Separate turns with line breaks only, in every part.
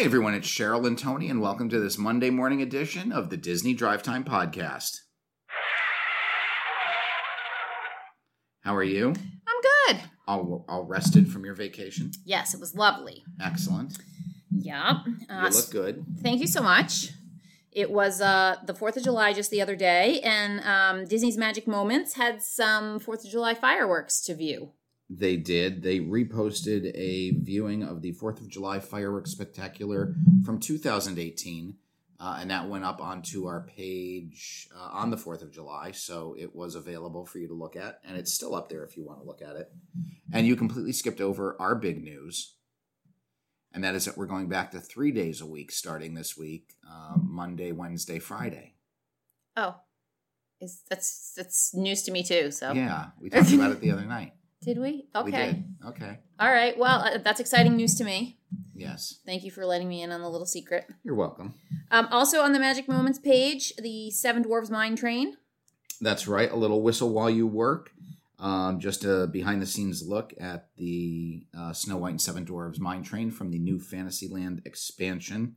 Hey everyone, it's Cheryl and Tony, and welcome to this Monday morning edition of the Disney Drive Time Podcast. How are you?
I'm good.
All, all rested from your vacation?
Yes, it was lovely.
Excellent.
Yeah.
You
Uh,
look good.
thank you so much. It was uh, the 4th of July just the other day, and um, Disney's Magic Moments had some 4th of July fireworks to view.
They did. They reposted a viewing of the 4th of July fireworks spectacular from 2018, uh, and that went up onto our page uh, on the 4th of July. So it was available for you to look at, and it's still up there if you want to look at it. And you completely skipped over our big news, and that is that we're going back to three days a week starting this week uh, Monday, Wednesday, Friday.
Oh, is that's that's news to me too. So
Yeah, we talked about it the other night.
Did we? Okay.
We did. Okay.
All right. Well, uh, that's exciting news to me.
Yes.
Thank you for letting me in on the little secret.
You're welcome.
Um, also on the Magic Moments page, the Seven Dwarves Mine Train.
That's right. A little whistle while you work. Um, just a behind the scenes look at the uh, Snow White and Seven Dwarves Mine Train from the new Fantasyland expansion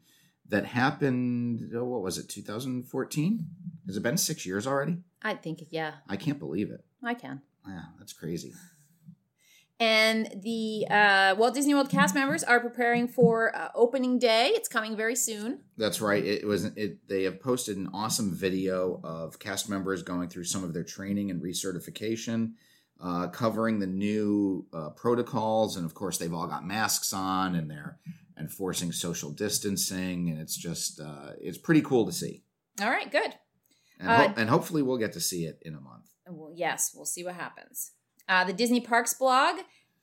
that happened, oh, what was it, 2014? Has it been six years already?
I think yeah,
I can't believe it.
I can.
Yeah, that's crazy.
And the uh, Walt Disney World cast members are preparing for uh, opening day. It's coming very soon.
That's right. It was. It. They have posted an awesome video of cast members going through some of their training and recertification, uh, covering the new uh, protocols, and of course, they've all got masks on, and they're enforcing social distancing, and it's just uh, it's pretty cool to see,
All right, good.
and,
Uh,
ho- and hopefully, we'll get to see it in a month.
Well, yes, we'll see what happens. Uh, the Disney Parks blog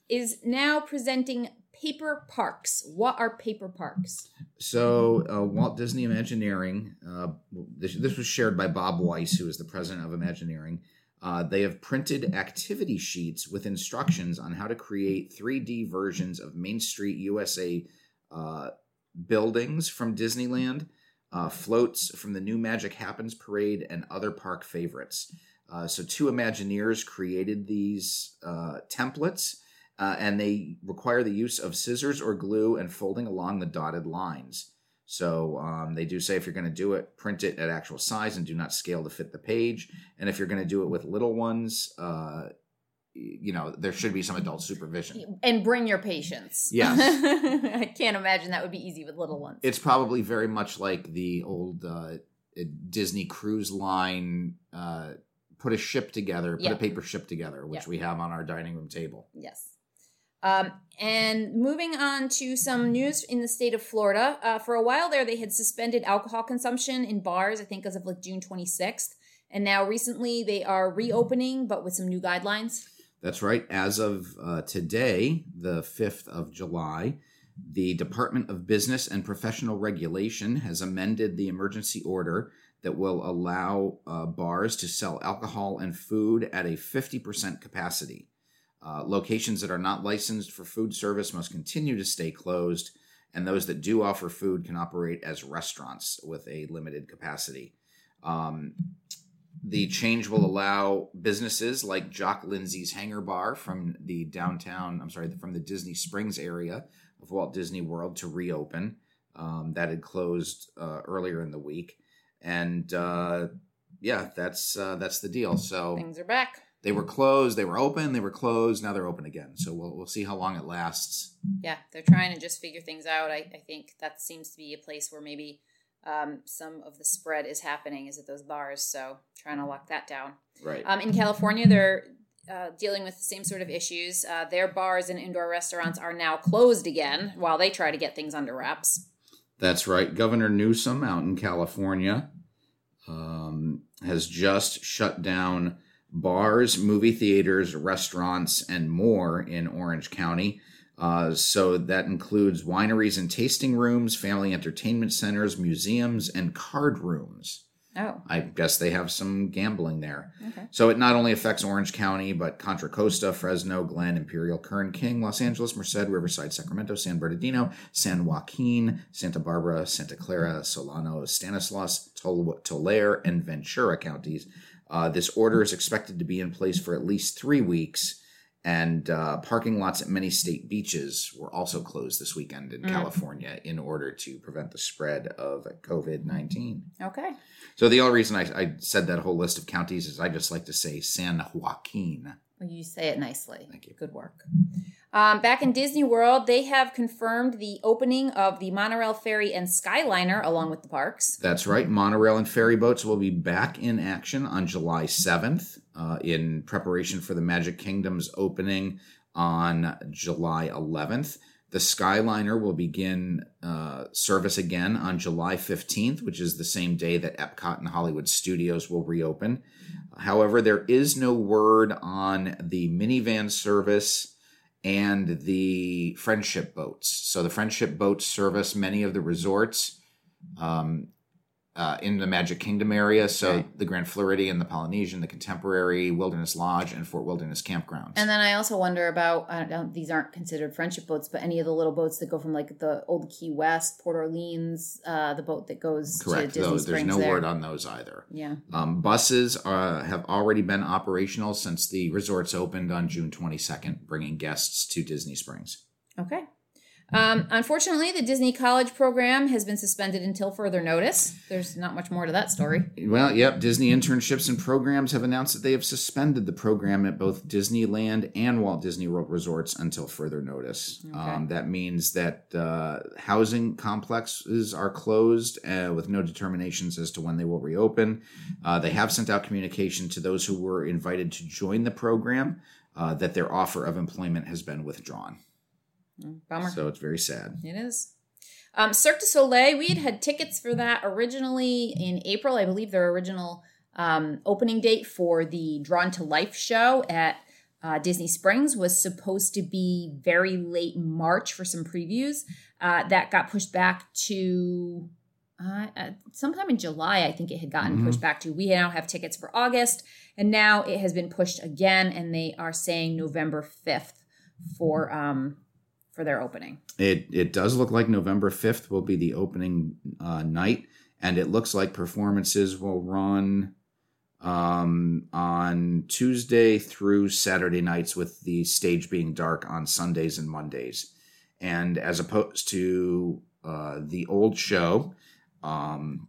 is now presenting paper parks. What are paper parks?
So, uh, Walt Disney Imagineering, uh, this, this was shared by Bob Weis, who is the president of Imagineering. Uh, they have printed activity sheets with instructions on how to create 3D versions of Main Street USA uh, buildings from Disneyland, uh, floats from the new Magic Happens parade, and other park favorites. Uh, so, two Imagineers created these uh, templates uh, and they require the use of scissors or glue and folding along the dotted lines. So um, they do say if you're going to do it, print it at actual size and do not scale to fit the page. And if you're going to do it with little ones, uh, you know there should be some adult supervision.
And bring your patience.
Yes.
I can't imagine that would be easy with little ones.
It's probably very much like the old uh, Disney cruise line. Uh, put a ship together, put
Yeah.
a paper ship together, which
Yeah.
we have on our dining room table.
Yes. Um, and moving on to some news in the state of Florida. Uh, for a while there, they had suspended alcohol consumption in bars, I think as of like June 26th. And now recently they are reopening, but with some new guidelines.
That's right. As of uh, today, the 5th of July, the Department of Business and Professional Regulation has amended the emergency order that will allow uh, bars to sell alcohol and food at a 50% capacity. Uh, locations that are not licensed for food service must continue to stay closed, and those that do offer food can operate as restaurants with a limited capacity. Um, the change will allow businesses like Jock Lindsay's Hangar Bar from the downtown, I'm sorry, from the Disney Springs area of Walt Disney World to reopen. Um, that had closed uh, earlier in the week, and uh, yeah, that's uh, that's the deal. So
Things are back.
they were closed, they were open, they were closed, now they're open again. So we'll we'll see how long it lasts.
Yeah, they're trying to just figure things out. I, I think that seems to be a place where maybe um, some of the spread is happening is at those bars. So trying to lock that down.
Right.
Um, in California, they're uh, dealing with the same sort of issues. Uh, their bars and indoor restaurants are now closed again while they try to get things under wraps.
That's right. Governor Newsom out in California um, has just shut down bars, movie theaters, restaurants, and more in Orange County. Uh, so that includes wineries and tasting rooms, family entertainment centers, museums, and card rooms.
Oh,
I guess they have some gambling there.
okay.
So it not only affects Orange County, but Contra Costa, Fresno, Glenn, Imperial, Kern, King, Los Angeles, Merced, Riverside, Sacramento, San Bernardino, San Joaquin, Santa Barbara, Santa Clara, Solano, Stanislaus, Tol- Tulare, and Ventura counties. Uh, this order is expected to be in place for at least three weeks, And uh, parking lots at many state beaches were also closed this weekend in
Mm.
California in order to prevent the spread of COVID 19.
Okay.
So, the only reason I, I said that whole list of counties is I just like to say San Joaquin.
Well, you say it nicely.
Thank you.
Good work. Um, back in Disney World, they have confirmed the opening of the monorail ferry and Skyliner along with the parks.
That's right. Monorail and ferry boats will be back in action on July 7th uh, in preparation for the Magic Kingdom's opening on July 11th. The Skyliner will begin uh, service again on July 15th, which is the same day that Epcot and Hollywood Studios will reopen. However, there is no word on the Minnie Van service and the friendship boats. So the friendship boats service many of the resorts um, uh, in the Magic Kingdom area. So
Okay.
the Grand Floridian, the Polynesian, the Contemporary, Wilderness Lodge, and Fort Wilderness Campgrounds.
And then I also wonder about I don't know, these aren't considered friendship boats, but any of the little boats that go from like the old Key West, Port Orleans, uh, the boat that goes
Correct.
to Disney
Those, there's no
there.
word on those either.
yeah.
Um, buses uh, have already been operational since the resorts opened on June 22nd, bringing guests to Disney Springs.
Okay. Um, unfortunately, the Disney College program has been suspended until further notice. There's not much more to that story.
Well, yep, Disney internships and programs have announced that they have suspended the program at both Disneyland and Walt Disney World resorts until further notice.
Okay.
Um, that means that uh, housing complexes are closed uh, with no determinations as to when they will reopen. Uh, they have sent out communication to those who were invited to join the program uh, that their offer of employment has been withdrawn.
Mm, Bummer.
So it's very sad.
It is. Um, Cirque du Soleil, we had had tickets for that originally in April. I believe their original um, opening date for the Drawn to Life show at uh, Disney Springs was supposed to be very late March for some previews. Uh, that got pushed back to uh, uh, sometime in July, I think it had gotten
Mhm.
pushed back to. We now have tickets for August, and now it has been pushed again, and they are saying November 5th for um, for their opening.
It it does look like November fifth will be the opening uh, night, and it looks like performances will run um, on Tuesday through Saturday nights, with the stage being dark on Sundays and Mondays. And as opposed to uh, the old show, um,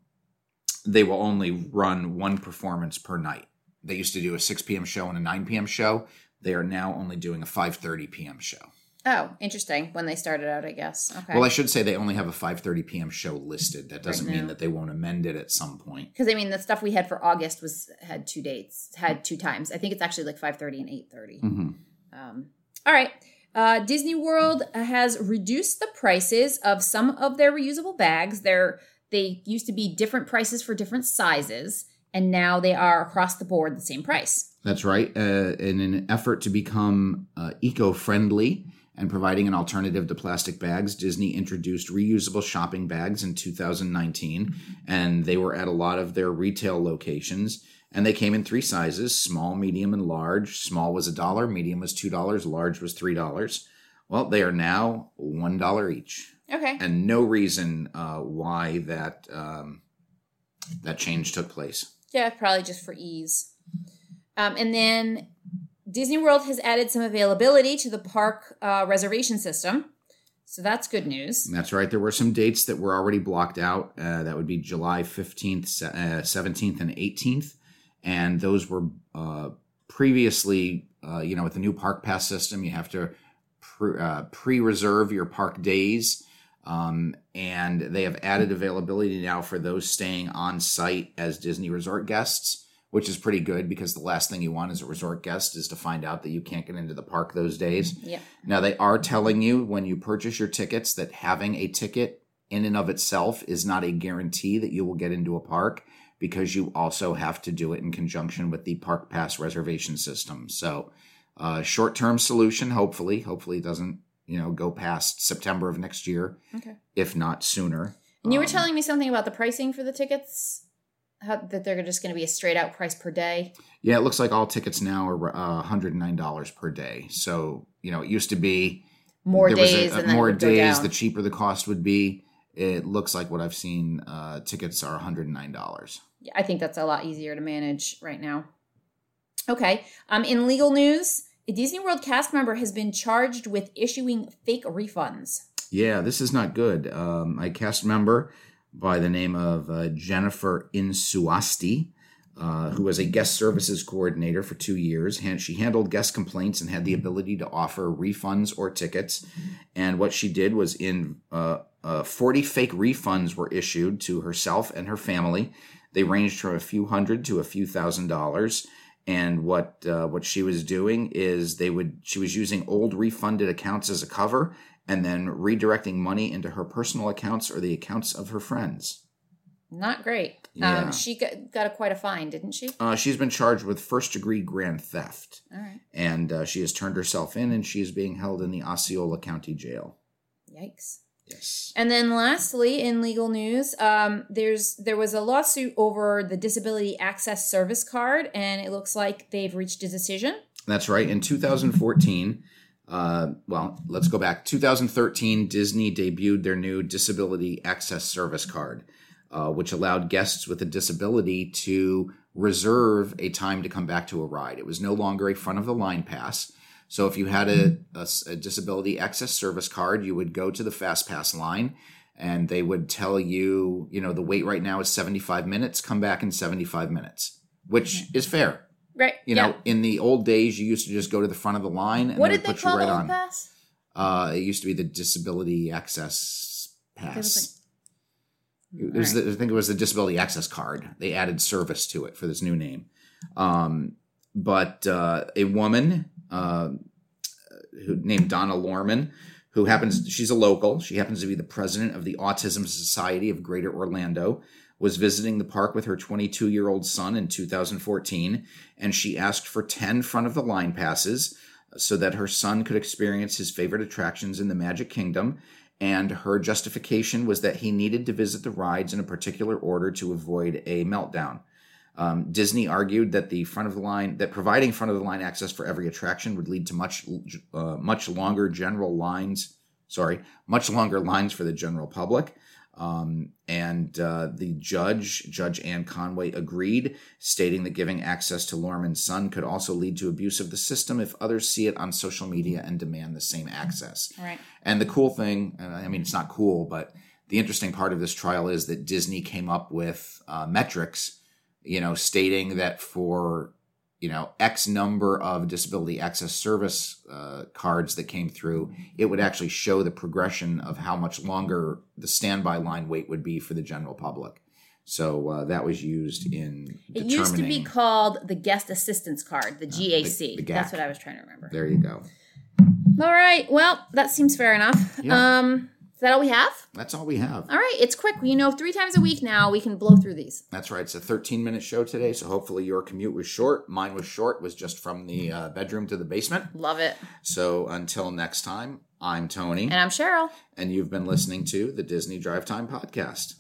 they will only run one performance per night. They used to do a 6 p.m. show and a 9 p.m. show. They are now only doing a 5:30 p.m. show.
Oh, interesting. When they started out, I guess. Okay.
Well, I should say they only have a 5:30 p.m. show listed. That doesn't
Right
mean that they won't amend it at some point.
because I mean, the stuff we had for August was had two dates, had two times. I think it's actually like five thirty and eight thirty.
hmm
Um, all right. Uh, Disney World has reduced the prices of some of their reusable bags. They're they used to be different prices for different sizes, and now they are across the board the same price.
That's right. Uh, in an effort to become uh, eco-friendly and providing an alternative to plastic bags, Disney introduced reusable shopping bags in 2019, and they were at a lot of their retail locations. And they came in three sizes: small, medium, and large. Small was a dollar, medium was two dollars, large was three dollars. Well, they are now one dollar each.
Okay.
and no reason uh, why that um, that change took place.
Yeah, probably just for ease. Um, and then Disney World has added some availability to the park uh, reservation system. So that's good news.
That's right. There were some dates that were already blocked out. Uh, that would be July fifteenth, seventeenth, and eighteenth, and those were uh, previously, uh, you know, with the new park pass system, you have to pre- uh, pre-reserve your park days. Um, and they have added availability now for those staying on site as Disney resort guests, which is pretty good because the last thing you want as a resort guest is to find out that you can't get into the park those days.
Yeah.
Now, they are telling you when you purchase your tickets that having a ticket in and of itself is not a guarantee that you will get into a park because you also have to do it in conjunction with the Park Pass reservation system. So, uh, short term solution, hopefully. Hopefully, it doesn't you know go past September of next year,
Okay.
if not sooner.
And you were
Um,
telling me something about the pricing for the tickets, how, that they're just going to be a straight out price per day.
Yeah, it looks like all tickets now are uh, $109 per day. So, you know, it used to be
More
was a-
days
a- more days, the cheaper the cost would be. It looks like what I've seen, uh, tickets are $109.
Yeah, I think that's a lot easier to manage right now. Okay. Um, in legal news, A Disney World cast member has been charged with issuing fake refunds.
Yeah, this is not good. Um, a cast member by the name of uh, Jennifer Insuasti, uh, who was a guest services coordinator for two years. And She handled guest complaints and had the ability to offer refunds or tickets. And what she did was in uh, uh 40 fake refunds were issued to herself and her family. They ranged from a few hundred to a few thousand dollars. And what uh, what she was doing is they would she was using old refunded accounts as a cover and then redirecting money into her personal accounts or the accounts of her friends.
Not great. Yeah. Um, she got, got a, quite a fine, didn't she?
Uh, she's been charged with first degree grand theft.
All right.
And uh, she has turned herself in and she is being held in the Osceola County Jail.
Yikes.
Yes.
And then lastly, in legal news, um, there's there was a lawsuit over the disability access service card, and it looks like they've reached a decision.
That's right. In 2014, uh, well, let's go back. 2013, Disney debuted their new Disability Access Service Card, uh, which allowed guests with a disability to reserve a time to come back to a ride. It was no longer a front of the line pass. So if you had a, a, a Disability Access Service Card, you would go to the Fast Pass line and they would tell you, you know, the wait right now is 75 minutes, come back in 75 minutes, which is fair.
Right.
You
yeah.
know, in the old days, you used to just go to the front of the line and
what
they would
they
put
call
you right
the
on.
pass?
Uh, it used to be the Disability Access Pass. It was the, I think it was the Disability Access Card. They added service to it for this new name. Um, but uh, a woman uh, who named Donna Lorman, who happens she's a local. She happens to be the president of the Autism Society of Greater Orlando. Was visiting the park with her 22 year old son in 2014, and she asked for 10 front of the line passes so that her son could experience his favorite attractions in the Magic Kingdom. And her justification was that he needed to visit the rides in a particular order to avoid a meltdown. Um, Disney argued that the front of the line that providing front of the line access for every attraction would lead to much uh, much longer general lines. Sorry, much longer lines for the general public. Um, and uh, the judge, Judge Anne Conway, agreed, stating that giving access to Lorman's son could also lead to abuse of the system if others see it on social media and demand the same access.
Right.
And the cool thing, I mean, it's not cool, but the interesting part of this trial is that Disney came up with uh, metrics, you know, stating that for you know x number of disability access service uh, cards that came through it would actually show the progression of how much longer the standby line wait would be for the general public. So uh, that was used in
it used to be called the guest assistance card the gac, uh, the, the that's what i was trying to remember.
There you go.
All right. Well that seems fair enough. Yeah. um is that all we have?
That's all we have.
All right, it's quick. You know, three times a week now, we can blow through these.
That's right. It's a 13 minute show today, so hopefully your commute was short. Mine was short, was just from the uh, bedroom to the basement.
Love it.
So until next time, I'm Tony.
And I'm Cheryl.
And you've been listening to the Disney Drive Time Podcast.